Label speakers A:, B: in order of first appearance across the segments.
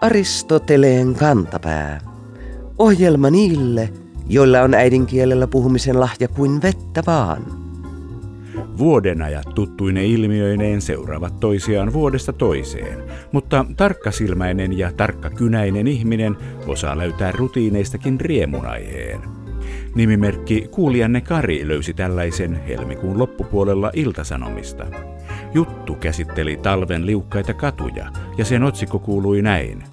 A: Aristoteleen kantapää. Ohjelma niille, joilla on äidinkielellä puhumisen lahja kuin vettä vaan.
B: Vuodenajat tuttuine ilmiöineen seuraavat toisiaan vuodesta toiseen, mutta tarkkasilmäinen ja tarkkakynäinen ihminen osaa löytää rutiineistakin riemunaiheen. Nimimerkki Kuulijanne Kari löysi tällaisen helmikuun loppupuolella Iltasanomista. Juttu käsitteli talven liukkaita katuja ja sen otsikko kuului näin.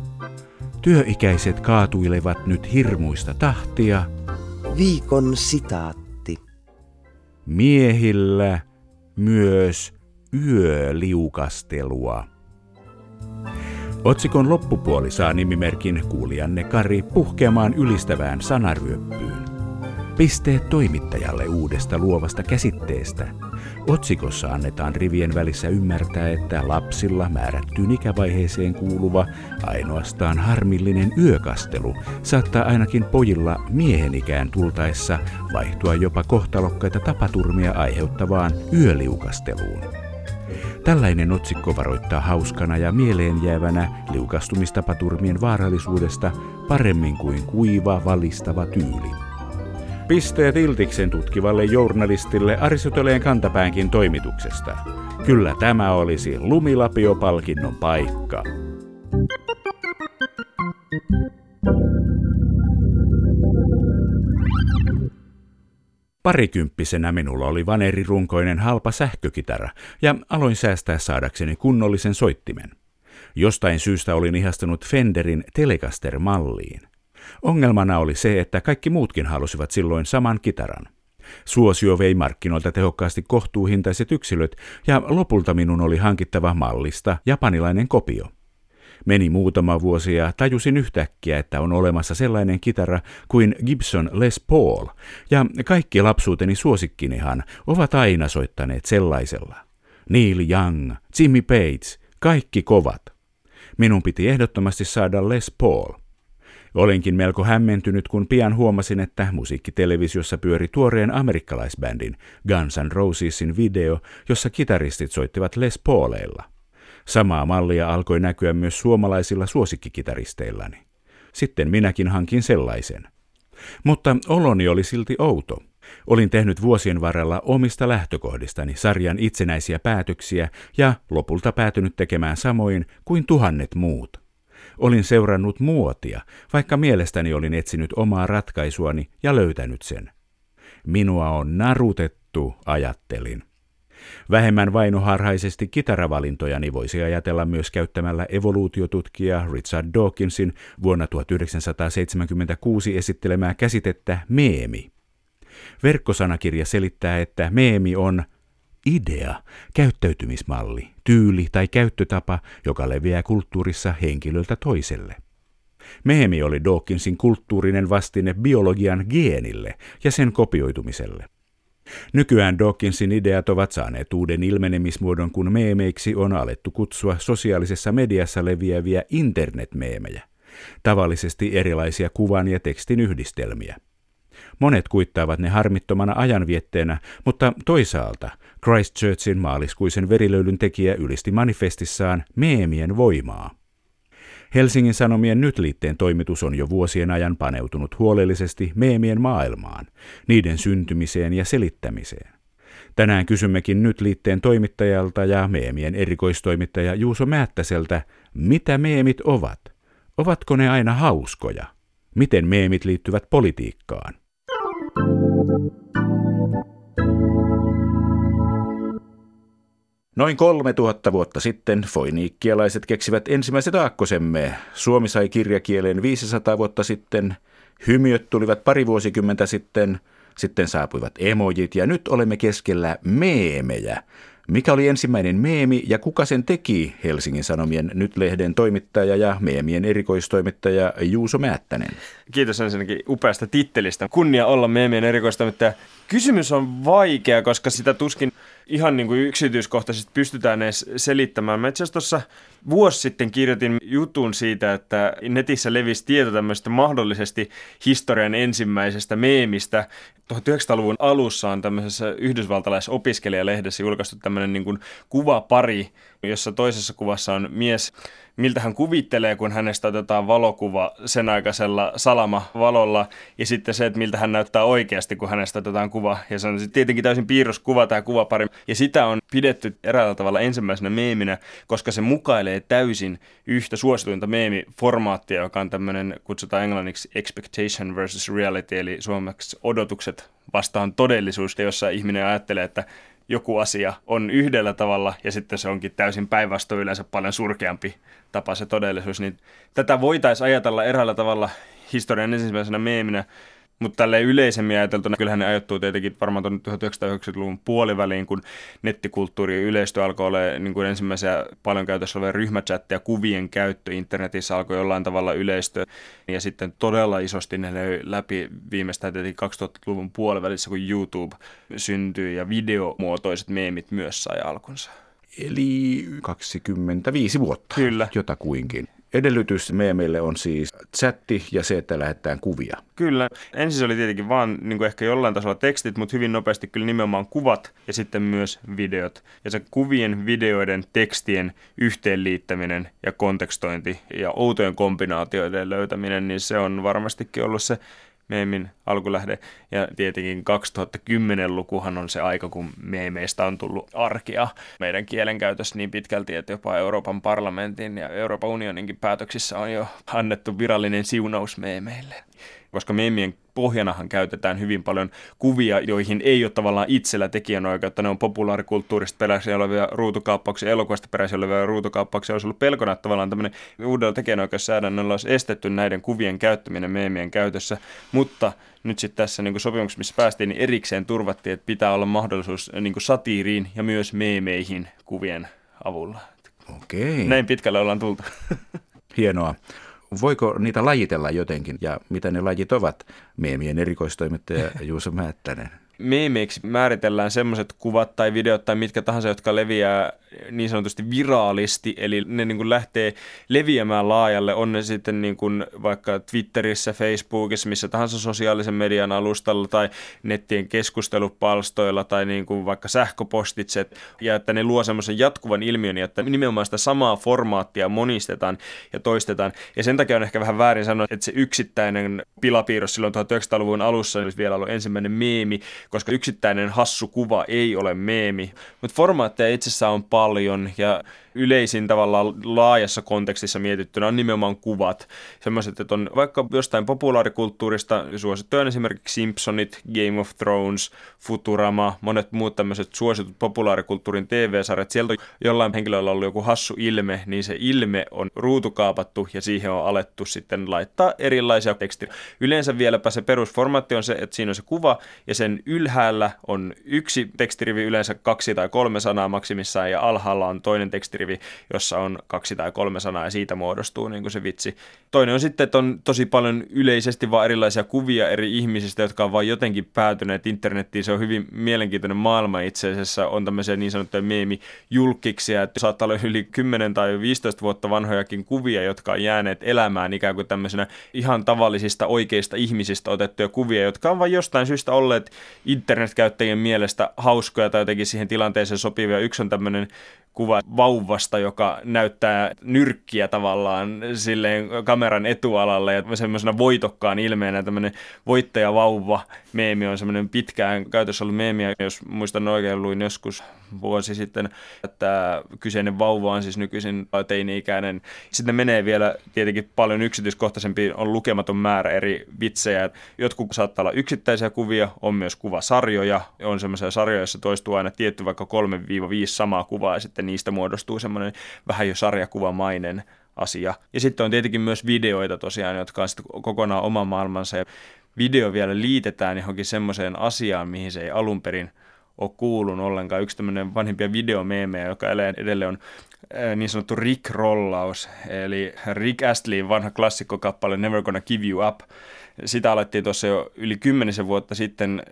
B: Työikäiset kaatuilevat nyt hirmuista tahtia.
A: Viikon sitaatti.
B: Miehillä myös yöliukastelua. Otsikon loppupuoli saa nimimerkin kuulijanne Kari puhkeamaan ylistävään sanaryöppyyn. Pisteet toimittajalle uudesta luovasta käsitteestä. Otsikossa annetaan rivien välissä ymmärtää, että lapsilla määrättyyn ikävaiheeseen kuuluva ainoastaan harmillinen yökastelu saattaa ainakin pojilla miehen ikään tultaessa vaihtua jopa kohtalokkaita tapaturmia aiheuttavaan yöliukasteluun. Tällainen otsikko varoittaa hauskana ja mieleenjäävänä liukastumistapaturmien vaarallisuudesta paremmin kuin kuiva, valistava tyyli. Pisteet Iltiksen tutkivalle journalistille Aristoteleen kantapäänkin toimituksesta. Kyllä tämä olisi Lumilapio-palkinnon paikka. Parikymppisenä minulla oli vanerirunkoinen halpa sähkökitara ja aloin säästää saadakseni kunnollisen soittimen. Jostain syystä olin ihastunut Fenderin Telecaster-malliin. Ongelmana oli se, että kaikki muutkin halusivat silloin saman kitaran. Suosio vei markkinoilta tehokkaasti kohtuuhintaiset yksilöt ja lopulta minun oli hankittava mallista japanilainen kopio. Meni muutama vuosi ja tajusin yhtäkkiä, että on olemassa sellainen kitara kuin Gibson Les Paul, ja kaikki lapsuuteni suosikkinihan ovat aina soittaneet sellaisella. Neil Young, Jimmy Page, kaikki kovat. Minun piti ehdottomasti saada Les Paul. Olinkin melko hämmentynyt, kun pian huomasin, että musiikkitelevisiossa pyöri tuoreen amerikkalaisbändin Guns N' Rosesin video, jossa kitaristit soittivat Les Pauleilla. Samaa mallia alkoi näkyä myös suomalaisilla suosikkikitaristeillani. Sitten minäkin hankin sellaisen. Mutta oloni oli silti outo. Olin tehnyt vuosien varrella omista lähtökohdistani sarjan itsenäisiä päätöksiä ja lopulta päätynyt tekemään samoin kuin tuhannet muut. Olin seurannut muotia, vaikka mielestäni olin etsinyt omaa ratkaisuani ja löytänyt sen. Minua on narutettu, ajattelin. Vähemmän vainoharhaisesti kitaravalintojani voisi ajatella myös käyttämällä evoluutiotutkija Richard Dawkinsin vuonna 1976 esittelemää käsitettä meemi. Verkkosanakirja selittää, että meemi on idea, käyttäytymismalli, tyyli tai käyttötapa, joka leviää kulttuurissa henkilöltä toiselle. Meemi oli Dawkinsin kulttuurinen vastine biologian geenille ja sen kopioitumiselle. Nykyään Dawkinsin ideat ovat saaneet uuden ilmenemismuodon, kun meemeiksi on alettu kutsua sosiaalisessa mediassa leviäviä internetmeemejä, tavallisesti erilaisia kuvan ja tekstin yhdistelmiä. Monet kuittaavat ne harmittomana ajanvietteenä, mutta toisaalta Christchurchin maaliskuisen verilöylyn tekijä ylisti manifestissaan meemien voimaa. Helsingin Sanomien Nyt-liitteen toimitus on jo vuosien ajan paneutunut huolellisesti meemien maailmaan, niiden syntymiseen ja selittämiseen. Tänään kysymmekin Nyt-liitteen toimittajalta ja meemien erikoistoimittaja Juuso Määttäseltä, mitä meemit ovat? Ovatko ne aina hauskoja? Miten meemit liittyvät politiikkaan? Noin 3000 vuotta sitten foiniikkialaiset keksivät ensimmäiset aakkosemme. Suomi sai kirjakieleen 500 vuotta sitten, hymiöt tulivat pari vuosikymmentä sitten, sitten saapuivat emojit ja nyt olemme keskellä meemejä. Mikä oli ensimmäinen meemi ja kuka sen teki? Helsingin Sanomien Nyt-lehden toimittaja ja meemien erikoistoimittaja Juuso Määttänen.
C: Kiitos ensinnäkin upeasta tittelistä. Kunnia olla meemien erikoistoimittaja. Kysymys on vaikea, koska sitä tuskin ihan niin kuin yksityiskohtaisesti pystytään edes selittämään. Mä itse tuossa vuosi sitten kirjoitin jutun siitä, että netissä levisi tieto tämmöistä mahdollisesti historian ensimmäisestä meemistä. 1900-luvun alussa on tämmöisessä yhdysvaltalaisopiskelijalehdessä julkaistu tämmöinen niin kuin kuvapari, jossa toisessa kuvassa on mies miltä hän kuvittelee, kun hänestä otetaan valokuva sen aikaisella salamavalolla, ja sitten se, että miltä hän näyttää oikeasti, kun hänestä otetaan kuva. Ja se on tietenkin täysin piirroskuva tämä kuvapari. Ja sitä on pidetty eräällä tavalla ensimmäisenä meeminä, koska se mukailee täysin yhtä suosituinta meemiformaattia, joka on tämmöinen, kutsutaan englanniksi expectation versus reality, eli suomeksi odotukset vastaan todellisuus, jossa ihminen ajattelee, että joku asia on yhdellä tavalla ja sitten se onkin täysin päinvastoin yleensä paljon surkeampi tapa se todellisuus, niin tätä voitaisiin ajatella eräällä tavalla historian ensimmäisenä meeminä, mutta tälleen yleisemmin ajateltuna, kyllähän ne ajoittuu tietenkin varmaan 1990-luvun puoliväliin, kun nettikulttuuri yleistö alkoi olla niin kuin ensimmäisiä paljon käytössä olevia ryhmächatteja, kuvien käyttö internetissä alkoi jollain tavalla yleistö. Ja sitten todella isosti ne löi läpi viimeistään tietenkin 2000-luvun puolivälissä, kun YouTube syntyi ja videomuotoiset meemit myös sai alkunsa.
B: Eli 25 vuotta.
C: Kyllä.
B: Jotakuinkin. Edellytys meille on siis chatti ja se, että lähetetään kuvia.
C: Kyllä. Ensin se oli tietenkin vaan niin kuin ehkä jollain tasolla tekstit, mutta hyvin nopeasti kyllä nimenomaan kuvat ja sitten myös videot. Ja se kuvien, videoiden, tekstien yhteenliittäminen ja kontekstointi ja outojen kombinaatioiden löytäminen, niin se on varmastikin ollut se meemin alkulähde. Ja tietenkin 2010-lukuhan on se aika, kun meemeistä on tullut arkia meidän kielenkäytössä niin pitkälti, että jopa Euroopan parlamentin ja Euroopan unioninkin päätöksissä on jo annettu virallinen siunaus meemeille koska meemien pohjanahan käytetään hyvin paljon kuvia, joihin ei ole tavallaan itsellä tekijänoikeutta. Ne on populaarikulttuurista peräisin olevia ruutukaappauksia, elokuvasta peräisin olevia ruutukaappauksia. Olisi ollut pelkona, että tavallaan tämmöinen uudella tekijänoikeussäädännöllä olisi estetty näiden kuvien käyttäminen meemien käytössä, mutta nyt sitten tässä niin sopimuksessa, missä päästiin, niin erikseen turvattiin, että pitää olla mahdollisuus niin satiiriin ja myös meemeihin kuvien avulla.
B: Okei.
C: Näin pitkälle ollaan tultu.
B: Hienoa. Voiko niitä lajitella jotenkin ja mitä ne lajit ovat? Meemien erikoistoimittaja Juuso Määttänen
C: meemeiksi määritellään semmoiset kuvat tai videot tai mitkä tahansa, jotka leviää niin sanotusti viraalisti, eli ne niin kuin lähtee leviämään laajalle, on ne sitten niin kuin vaikka Twitterissä, Facebookissa, missä tahansa sosiaalisen median alustalla tai nettien keskustelupalstoilla tai niin kuin vaikka sähköpostitse, ja että ne luo semmoisen jatkuvan ilmiön, että nimenomaan sitä samaa formaattia monistetaan ja toistetaan. Ja sen takia on ehkä vähän väärin sanoa, että se yksittäinen pilapiirros silloin 1900-luvun alussa olisi vielä ollut ensimmäinen meemi, koska yksittäinen hassu kuva ei ole meemi. Mutta formaatteja itsessään on paljon ja yleisin tavallaan laajassa kontekstissa mietittynä on nimenomaan kuvat. Semmoiset, että on vaikka jostain populaarikulttuurista suosittuja esimerkiksi Simpsonit, Game of Thrones, Futurama, monet muut tämmöiset suositut populaarikulttuurin TV-sarjat. Sieltä jollain henkilöllä on ollut joku hassu ilme, niin se ilme on ruutukaapattu ja siihen on alettu sitten laittaa erilaisia tekstiä. Yleensä vieläpä se perusformaatti on se, että siinä on se kuva ja sen ylhäällä on yksi tekstirivi, yleensä kaksi tai kolme sanaa maksimissaan ja alhaalla on toinen tekstirivi rivi, jossa on kaksi tai kolme sanaa ja siitä muodostuu niin kuin se vitsi. Toinen on sitten, että on tosi paljon yleisesti vaan erilaisia kuvia eri ihmisistä, jotka on vain jotenkin päätyneet internettiin. Se on hyvin mielenkiintoinen maailma itse asiassa. On tämmöisiä niin sanottuja meemijulkkiksia, että saattaa olla yli 10 tai 15 vuotta vanhojakin kuvia, jotka on jääneet elämään ikään kuin tämmöisenä ihan tavallisista oikeista ihmisistä otettuja kuvia, jotka on vain jostain syystä olleet internetkäyttäjien mielestä hauskoja tai jotenkin siihen tilanteeseen sopivia. Yksi on tämmöinen kuva vauvasta, joka näyttää nyrkkiä tavallaan silleen kameran etualalle ja semmoisena voitokkaan ilmeenä tämmöinen voittajavauva meemi on semmoinen pitkään käytössä ollut meemi, jos muistan oikein luin joskus vuosi sitten, että kyseinen vauva on siis nykyisin teini-ikäinen. Sitten menee vielä tietenkin paljon yksityiskohtaisempi, on lukematon määrä eri vitsejä. Jotkut saattaa olla yksittäisiä kuvia, on myös kuvasarjoja, on semmoisia sarjoja, joissa toistuu aina tietty vaikka 3-5 samaa kuvaa ja sitten niistä muodostuu semmoinen vähän jo sarjakuvamainen asia. Ja sitten on tietenkin myös videoita tosiaan, jotka on sitten kokonaan oma maailmansa ja video vielä liitetään johonkin semmoiseen asiaan, mihin se ei alun perin ole kuulunut ollenkaan. Yksi tämmöinen vanhimpia videomeemejä, joka edelleen on niin sanottu Rick-rollaus, eli Rick Astleyin vanha klassikkokappale Never Gonna Give You Up, sitä alettiin tuossa jo yli kymmenisen vuotta sitten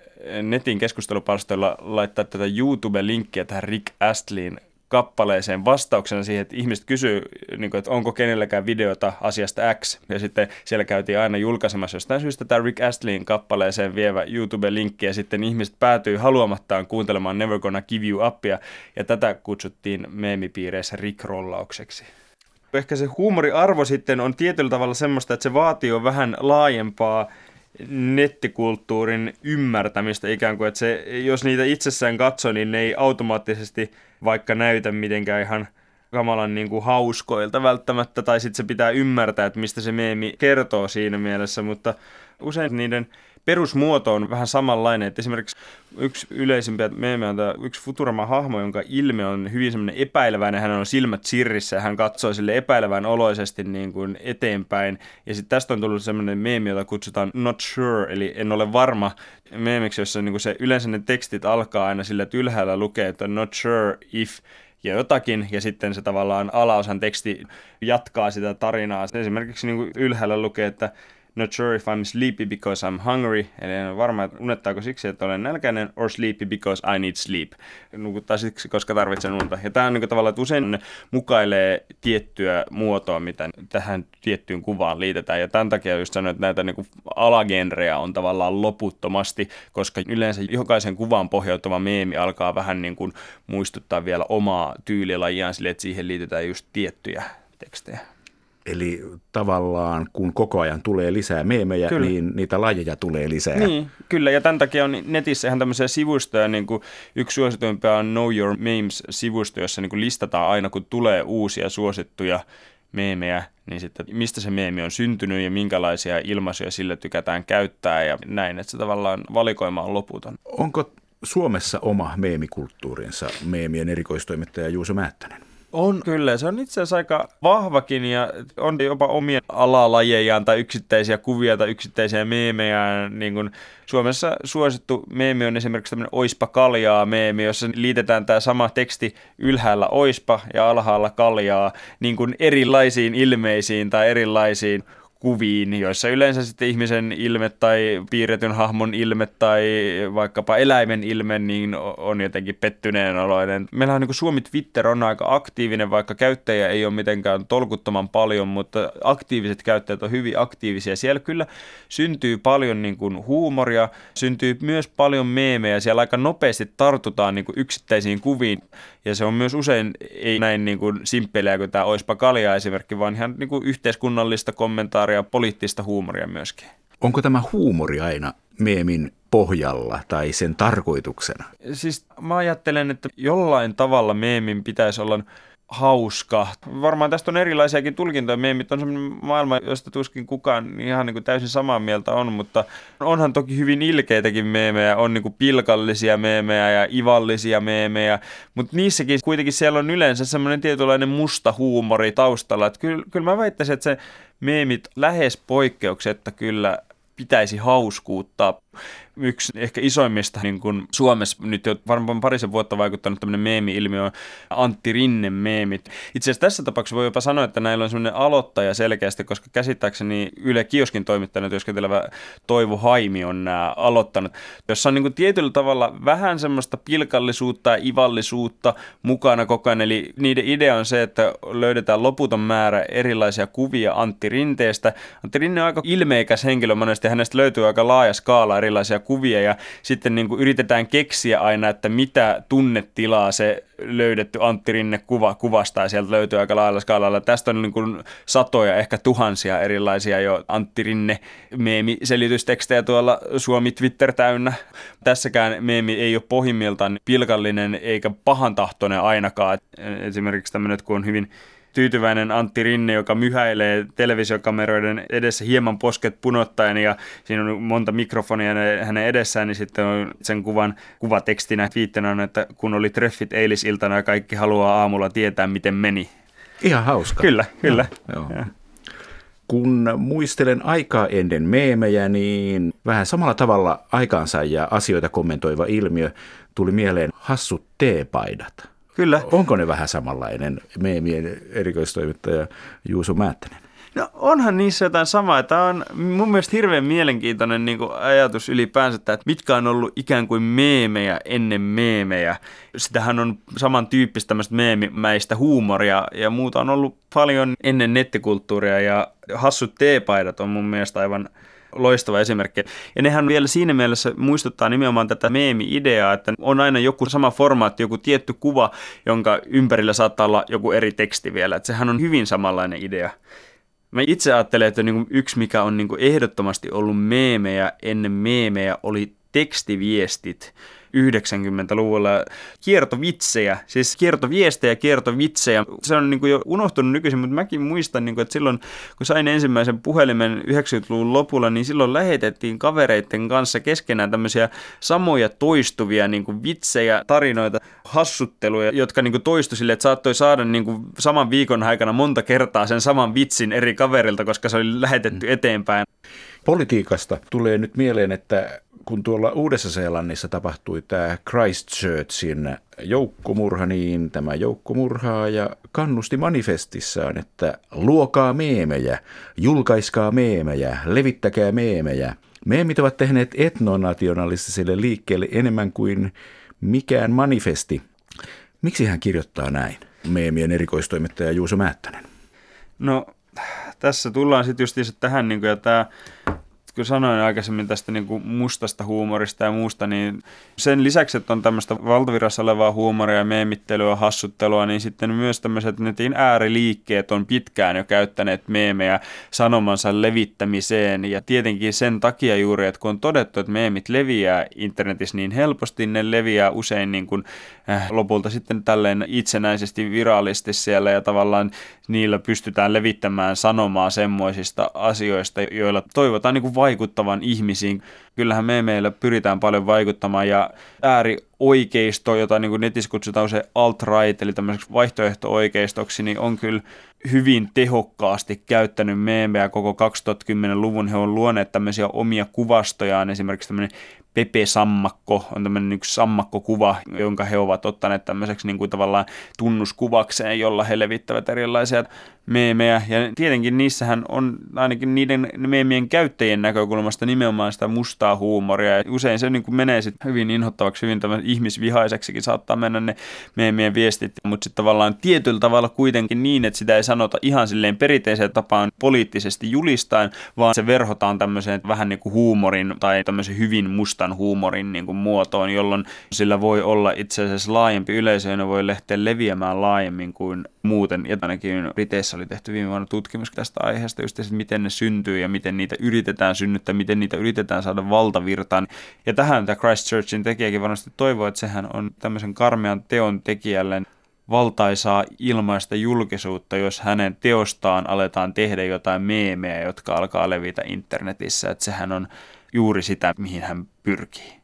C: netin keskustelupalstoilla laittaa tätä YouTube-linkkiä tähän Rick Astleyin kappaleeseen vastauksena siihen, että ihmiset kysyy, niin kuin, että onko kenelläkään videota asiasta X. Ja sitten siellä käytiin aina julkaisemassa jostain syystä tämä Rick Astleyin kappaleeseen vievä YouTube-linkki. Ja sitten ihmiset päätyy haluamattaan kuuntelemaan Never Gonna Give You Upia. Ja tätä kutsuttiin meemipiireissä Rick-rollaukseksi. Ehkä se huumoriarvo sitten on tietyllä tavalla semmoista, että se vaatii jo vähän laajempaa nettikulttuurin ymmärtämistä ikään kuin, että se, jos niitä itsessään katsoo, niin ne ei automaattisesti vaikka näytä mitenkään ihan kamalan niin kuin hauskoilta välttämättä, tai sitten se pitää ymmärtää, että mistä se meemi kertoo siinä mielessä, mutta usein niiden perusmuoto on vähän samanlainen. Että esimerkiksi yksi yleisimpiä meemejä on tämä yksi Futurama-hahmo, jonka ilme on hyvin semmoinen epäileväinen. Hän on silmät sirrissä ja hän katsoo sille epäilevän oloisesti niin kuin eteenpäin. Ja sitten tästä on tullut semmoinen meemi, jota kutsutaan not sure, eli en ole varma meemiksi, jossa niin kuin se, yleensä ne tekstit alkaa aina sillä, että ylhäällä lukee, että not sure if ja jotakin, ja sitten se tavallaan alaosan teksti jatkaa sitä tarinaa. Esimerkiksi niin kuin ylhäällä lukee, että Not sure if I'm sleepy because I'm hungry, eli en ole varma, unettaako siksi, että olen nälkäinen, or sleepy because I need sleep. Nukuttaa siksi, koska tarvitsen unta. Ja tämä on niin tavallaan, että usein mukailee tiettyä muotoa, mitä tähän tiettyyn kuvaan liitetään. Ja tämän takia just sanoin, että näitä niin kuin alagenreja on tavallaan loputtomasti, koska yleensä jokaisen kuvaan pohjautuva meemi alkaa vähän niin kuin muistuttaa vielä omaa tyylilajiaan sille, että siihen liitetään just tiettyjä tekstejä.
B: Eli tavallaan kun koko ajan tulee lisää meemejä, kyllä. niin niitä lajeja tulee lisää.
C: Niin, kyllä. Ja tämän takia on netissä ihan tämmöisiä sivustoja, niin kuin yksi suosituimpia on Know Your Memes-sivusto, jossa niin kuin listataan aina, kun tulee uusia suosittuja meemejä, niin sitten mistä se meemi on syntynyt ja minkälaisia ilmaisuja sille tykätään käyttää ja näin, että se tavallaan valikoima on loputon.
B: Onko Suomessa oma meemikulttuurinsa meemien erikoistoimittaja Juuso Määttänen?
C: On kyllä, se on itse asiassa aika vahvakin ja on jopa omia alalajejaan tai yksittäisiä kuvia tai yksittäisiä meemejä. Niin kuin Suomessa suosittu meemi on esimerkiksi tämmöinen oispa kaljaa meemi, jossa liitetään tämä sama teksti ylhäällä oispa ja alhaalla kaljaa niin kuin erilaisiin ilmeisiin tai erilaisiin kuviin, joissa yleensä sitten ihmisen ilme tai piirretyn hahmon ilme tai vaikkapa eläimen ilme niin on jotenkin pettyneen oloinen. Meillä on niin Suomi Twitter on aika aktiivinen, vaikka käyttäjä ei ole mitenkään tolkuttoman paljon, mutta aktiiviset käyttäjät on hyvin aktiivisia. Siellä kyllä syntyy paljon niin kuin huumoria, syntyy myös paljon meemejä, siellä aika nopeasti tartutaan niin kuin yksittäisiin kuviin ja se on myös usein ei näin niin kuin simppeliä kuin tämä Oispa Kalja esimerkki, vaan ihan niin kuin yhteiskunnallista kommentaaria, poliittista huumoria myöskin.
B: Onko tämä huumori aina meemin pohjalla tai sen tarkoituksena?
C: Siis mä ajattelen, että jollain tavalla meemin pitäisi olla hauska. Varmaan tästä on erilaisiakin tulkintoja. Meemit on sellainen maailma, josta tuskin kukaan ihan niin kuin täysin samaa mieltä on, mutta onhan toki hyvin ilkeitäkin meemejä. On niin kuin pilkallisia meemejä ja ivallisia meemejä, mutta niissäkin kuitenkin siellä on yleensä semmoinen tietynlainen musta huumori taustalla. Että kyllä, kyllä mä väittäisin, että se meemit lähes poikkeuksetta kyllä pitäisi hauskuuttaa yksi ehkä isoimmista niin kuin Suomessa nyt jo varmaan parisen vuotta vaikuttanut tämmöinen meemi-ilmiö on Antti Rinne meemit. Itse asiassa tässä tapauksessa voi jopa sanoa, että näillä on semmoinen aloittaja selkeästi, koska käsittääkseni Yle Kioskin toimittajana työskentelevä Toivo Haimi on nämä aloittanut, jossa on niin kuin tietyllä tavalla vähän semmoista pilkallisuutta ja ivallisuutta mukana koko ajan. Eli niiden idea on se, että löydetään loputon määrä erilaisia kuvia Antti Rinteestä. Antti Rinne on aika ilmeikäs henkilö monesti, hänestä löytyy aika laaja skaala erilaisia kuvia ja sitten niin kuin yritetään keksiä aina, että mitä tunnetilaa se löydetty Antti Rinne kuva kuvastaa ja sieltä löytyy aika lailla skaalalla. Tästä on niin kuin satoja, ehkä tuhansia erilaisia jo Antti Rinne meemi-selitystekstejä tuolla Suomi Twitter täynnä. Tässäkään meemi ei ole pohjimmiltaan pilkallinen eikä pahantahtoinen ainakaan. Esimerkiksi tämmöinen, kun on hyvin tyytyväinen Antti Rinne, joka myhäilee televisiokameroiden edessä hieman posket punottaen ja siinä on monta mikrofonia hänen edessään, niin sitten on sen kuvan kuvatekstinä viitteenä on, että kun oli treffit eilisiltana ja kaikki haluaa aamulla tietää, miten meni.
B: Ihan hauska.
C: Kyllä, kyllä. Joo, joo.
B: Kun muistelen aikaa ennen meemejä, niin vähän samalla tavalla aikaansa ja asioita kommentoiva ilmiö tuli mieleen hassut teepaidat.
C: Kyllä.
B: Onko ne vähän samanlainen meemien erikoistoimittaja Juuso Määttänen?
C: No onhan niissä jotain samaa. Tämä on mun mielestä hirveän mielenkiintoinen niin kuin ajatus ylipäänsä, että mitkä on ollut ikään kuin meemejä ennen meemejä. Sitähän on samantyyppistä tämmöistä meemimäistä huumoria ja muuta on ollut paljon ennen nettikulttuuria ja hassut teepaidat on mun mielestä aivan loistava esimerkki. Ja nehän vielä siinä mielessä muistuttaa nimenomaan tätä meemi-ideaa, että on aina joku sama formaatti, joku tietty kuva, jonka ympärillä saattaa olla joku eri teksti vielä. Että sehän on hyvin samanlainen idea. Mä itse ajattelen, että niin yksi mikä on niin ehdottomasti ollut meemejä ennen meemejä oli tekstiviestit. 90-luvulla kiertovitsejä, siis kiertoviestejä, kiertovitsejä. Se on niin kuin jo unohtunut nykyisin, mutta mäkin muistan, niin kuin, että silloin kun sain ensimmäisen puhelimen 90-luvun lopulla, niin silloin lähetettiin kavereiden kanssa keskenään tämmöisiä samoja toistuvia niin kuin vitsejä, tarinoita, hassutteluja, jotka niin kuin toistui sille, että saattoi saada niin kuin saman viikon aikana monta kertaa sen saman vitsin eri kaverilta, koska se oli lähetetty mm. eteenpäin.
B: Politiikasta tulee nyt mieleen, että kun tuolla Uudessa-Seelannissa tapahtui tämä Christchurchin joukkomurha, niin tämä joukkomurhaaja kannusti manifestissaan, että luokaa meemejä, julkaiskaa meemejä, levittäkää meemejä. Meemit ovat tehneet etnonationalistiselle liikkeelle enemmän kuin mikään manifesti. Miksi hän kirjoittaa näin? Meemien erikoistoimittaja Juuso Määttänen.
C: No tässä tullaan sitten just tähän, niin kuin, ja tämä kun sanoin aikaisemmin tästä niin kuin mustasta huumorista ja muusta, niin sen lisäksi, että on tämmöistä valtavirassa olevaa huumoria, meemittelyä, hassuttelua, niin sitten myös tämmöiset netin ääriliikkeet on pitkään jo käyttäneet meemejä sanomansa levittämiseen. Ja tietenkin sen takia juuri, että kun on todettu, että meemit leviää internetissä niin helposti, ne leviää usein niin kuin, äh, lopulta sitten tälleen itsenäisesti virallisesti siellä ja tavallaan niillä pystytään levittämään sanomaa semmoisista asioista, joilla toivotaan niin kuin vaikuttavan ihmisiin. Kyllähän me meillä pyritään paljon vaikuttamaan ja äärioikeisto, jota niin kuin netissä kutsutaan usein alt-right, eli tämmöiseksi vaihtoehto-oikeistoksi, niin on kyllä hyvin tehokkaasti käyttänyt meemejä koko 2010-luvun. He on luoneet tämmöisiä omia kuvastojaan, esimerkiksi tämmöinen Pepe Sammakko on tämmöinen yksi sammakkokuva, jonka he ovat ottaneet tämmöiseksi niin kuin tavallaan tunnuskuvakseen, jolla he levittävät erilaisia meemejä. Ja tietenkin niissähän on ainakin niiden meemien käyttäjien näkökulmasta nimenomaan sitä mustaa huumoria. Ja usein se niin kuin menee sitten hyvin inhottavaksi, hyvin ihmisvihaiseksikin saattaa mennä ne meemien viestit. Mutta sitten tavallaan tietyllä tavalla kuitenkin niin, että sitä ei sanota ihan silleen perinteiseen tapaan poliittisesti julistaen, vaan se verhotaan tämmöiseen vähän niin kuin huumorin tai tämmöisen hyvin mustan huumorin niin kuin muotoon, jolloin sillä voi olla itse asiassa laajempi yleisö, ja voi lähteä leviämään laajemmin kuin muuten. Ja ainakin Briteissä oli tehty viime vuonna tutkimus tästä aiheesta, just että miten ne syntyy ja miten niitä yritetään synnyttää, miten niitä yritetään saada valtavirtaan. Ja tähän tämä Christchurchin tekijäkin varmasti toivoo, että sehän on tämmöisen karmean teon tekijälle valtaisaa ilmaista julkisuutta, jos hänen teostaan aletaan tehdä jotain meemejä, jotka alkaa levitä internetissä. Että sehän on juuri sitä, mihin hän pyrkii.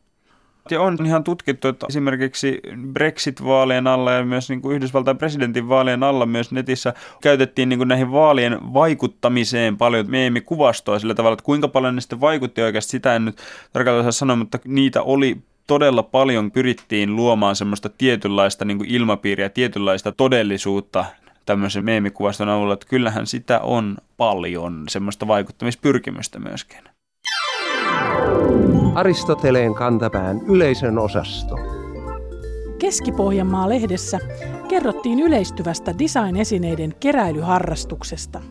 C: Ja on ihan tutkittu, että esimerkiksi Brexit-vaalien alla ja myös niin kuin Yhdysvaltain presidentin vaalien alla myös netissä käytettiin niin kuin näihin vaalien vaikuttamiseen paljon meemikuvastoa sillä tavalla, että kuinka paljon ne sitten vaikutti oikeasti, sitä en nyt tarkalleen saa sanoa, mutta niitä oli todella paljon pyrittiin luomaan semmoista tietynlaista niin kuin ilmapiiriä, tietynlaista todellisuutta tämmöisen meemikuvaston avulla, että kyllähän sitä on paljon, semmoista vaikuttamispyrkimystä myöskin.
A: Aristoteleen kantapään yleisön osasto.
D: Keski-Pohjanmaa-lehdessä kerrottiin yleistyvästä design-esineiden keräilyharrastuksesta.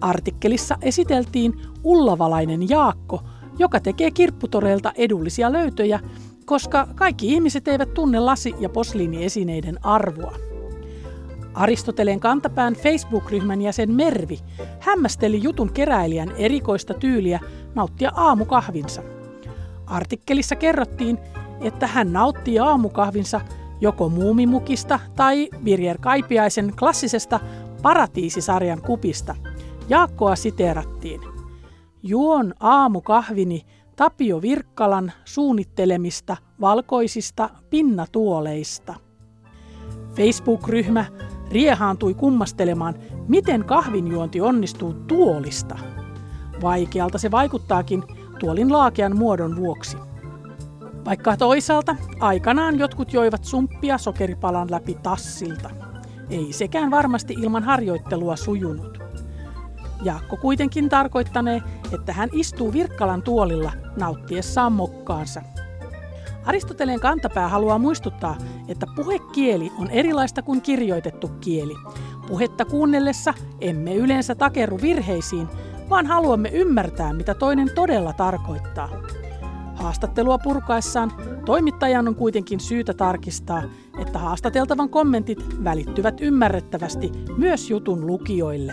D: Artikkelissa esiteltiin ullavalainen Jaakko, joka tekee kirpputoreilta edullisia löytöjä, koska kaikki ihmiset eivät tunne lasi- ja posliiniesineiden arvoa. Aristoteleen kantapään Facebook-ryhmän jäsen Mervi hämmästeli jutun keräilijän erikoista tyyliä nauttia aamukahvinsa. Artikkelissa kerrottiin, että hän nauttii aamukahvinsa joko muumimukista tai Birger Kaipiaisen klassisesta Paratiisisarjan kupista. Jaakkoa siteerattiin. Juon aamukahvini Tapio Virkkalan suunnittelemista valkoisista pinnatuoleista. Facebook-ryhmä riehaantui kummastelemaan, miten kahvinjuonti onnistuu tuolista. Vaikealta se vaikuttaakin tuolin laakean muodon vuoksi. Vaikka toisaalta aikanaan jotkut joivat sumppia sokeripalan läpi tassilta. Ei sekään varmasti ilman harjoittelua sujunut. Jaakko kuitenkin tarkoittanee, että hän istuu Virkkalan tuolilla nauttiessaan mokkaansa. Aristoteleen kantapää haluaa muistuttaa, että puhekieli on erilaista kuin kirjoitettu kieli. Puhetta kuunnellessa emme yleensä takerru virheisiin, vaan haluamme ymmärtää, mitä toinen todella tarkoittaa. Haastattelua purkaessaan toimittajan on kuitenkin syytä tarkistaa, että haastateltavan kommentit välittyvät ymmärrettävästi myös jutun lukijoille.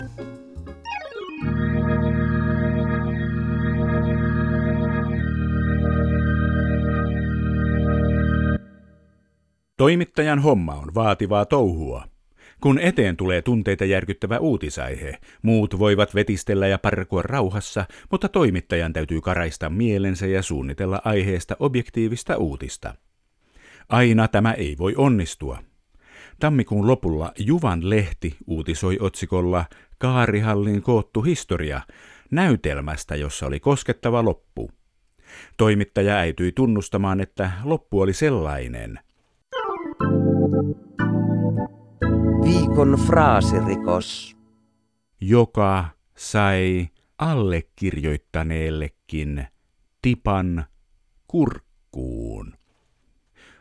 B: Toimittajan homma on vaativaa touhua. Kun eteen tulee tunteita järkyttävä uutisaihe, muut voivat vetistellä ja parkua rauhassa, mutta toimittajan täytyy karaista mielensä ja suunnitella aiheesta objektiivista uutista. Aina tämä ei voi onnistua. Tammikuun lopulla Juvan lehti uutisoi otsikolla Kaarihallin koottu historia näytelmästä, jossa oli koskettava loppu. Toimittaja äityi tunnustamaan, että loppu oli sellainen –
A: Viikon fraasirikos.
B: Joka sai allekirjoittaneellekin tipan kurkkuun.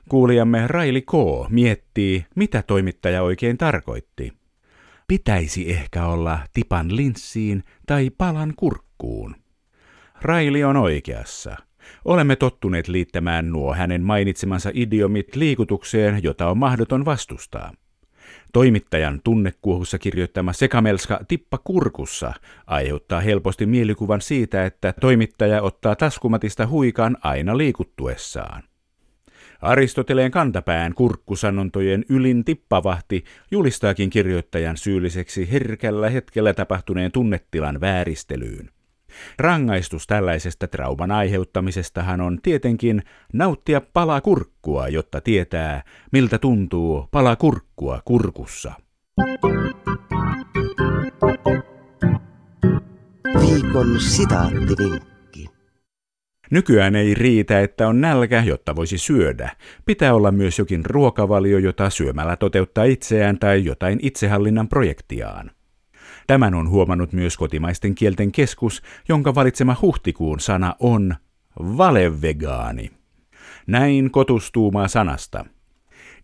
B: Kuulijamme Raili K. miettii, mitä toimittaja oikein tarkoitti. Pitäisi ehkä olla tipan linssiin tai palan kurkkuun. Raili on oikeassa – Olemme tottuneet liittämään nuo hänen mainitsemansa idiomit liikutukseen, jota on mahdoton vastustaa. Toimittajan tunnekuohussa kirjoittama sekamelska tippa kurkussa aiheuttaa helposti mielikuvan siitä, että toimittaja ottaa taskumatista huikan aina liikuttuessaan. Aristoteleen kantapään kurkkusanontojen ylin tippavahti julistaakin kirjoittajan syylliseksi herkällä hetkellä tapahtuneen tunnetilan vääristelyyn. Rangaistus tällaisesta trauman aiheuttamisestahan on tietenkin nauttia pala kurkkua, jotta tietää, miltä tuntuu pala kurkkua kurkussa.
A: Viikon sitaattivinkki.
B: Nykyään ei riitä, että on nälkä, jotta voisi syödä. Pitää olla myös jokin ruokavalio, jota syömällä toteuttaa itseään tai jotain itsehallinnan projektiaan. Tämän on huomannut myös kotimaisten kielten keskus, jonka valitsema huhtikuun sana on valevegaani. Näin kotustuumaa sanasta.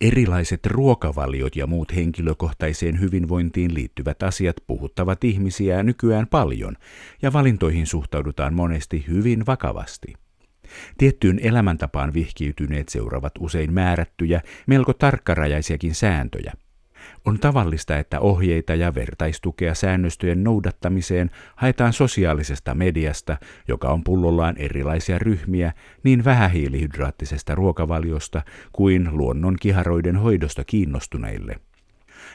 B: Erilaiset ruokavaliot ja muut henkilökohtaiseen hyvinvointiin liittyvät asiat puhuttavat ihmisiä nykyään paljon, ja valintoihin suhtaudutaan monesti hyvin vakavasti. Tiettyyn elämäntapaan vihkiytyneet seuraavat usein määrättyjä, melko tarkkarajaisiakin sääntöjä – on tavallista, että ohjeita ja vertaistukea säännöstöjen noudattamiseen haetaan sosiaalisesta mediasta, joka on pullollaan erilaisia ryhmiä niin vähähiilihydraattisesta ruokavaliosta kuin luonnon kiharoiden hoidosta kiinnostuneille.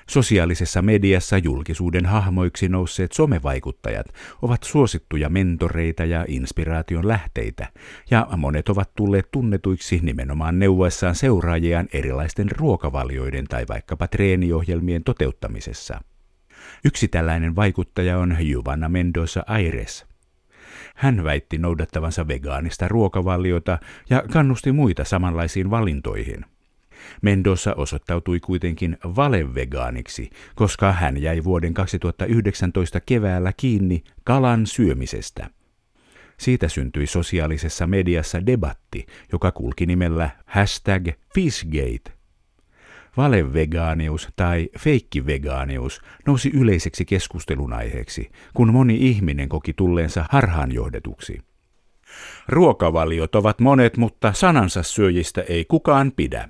B: Sosiaalisessa mediassa julkisuuden hahmoiksi nousseet somevaikuttajat ovat suosittuja mentoreita ja inspiraation lähteitä, ja monet ovat tulleet tunnetuiksi nimenomaan neuvoissaan seuraajiaan erilaisten ruokavalioiden tai vaikkapa treeniohjelmien toteuttamisessa. Yksi tällainen vaikuttaja on Juvanna Mendoza Aires. Hän väitti noudattavansa vegaanista ruokavaliota ja kannusti muita samanlaisiin valintoihin. Mendoza osoittautui kuitenkin valevegaaniksi, koska hän jäi vuoden 2019 keväällä kiinni kalan syömisestä. Siitä syntyi sosiaalisessa mediassa debatti, joka kulki nimellä hashtag Fishgate. Valevegaanius tai feikkivegaanius nousi yleiseksi keskustelun aiheeksi, kun moni ihminen koki tulleensa harhaanjohdetuksi. Ruokavaliot ovat monet, mutta sanansa syöjistä ei kukaan pidä.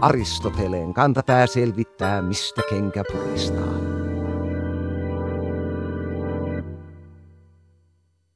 A: Aristoteleen kantapää selvittää, mistä kenkä puristaa.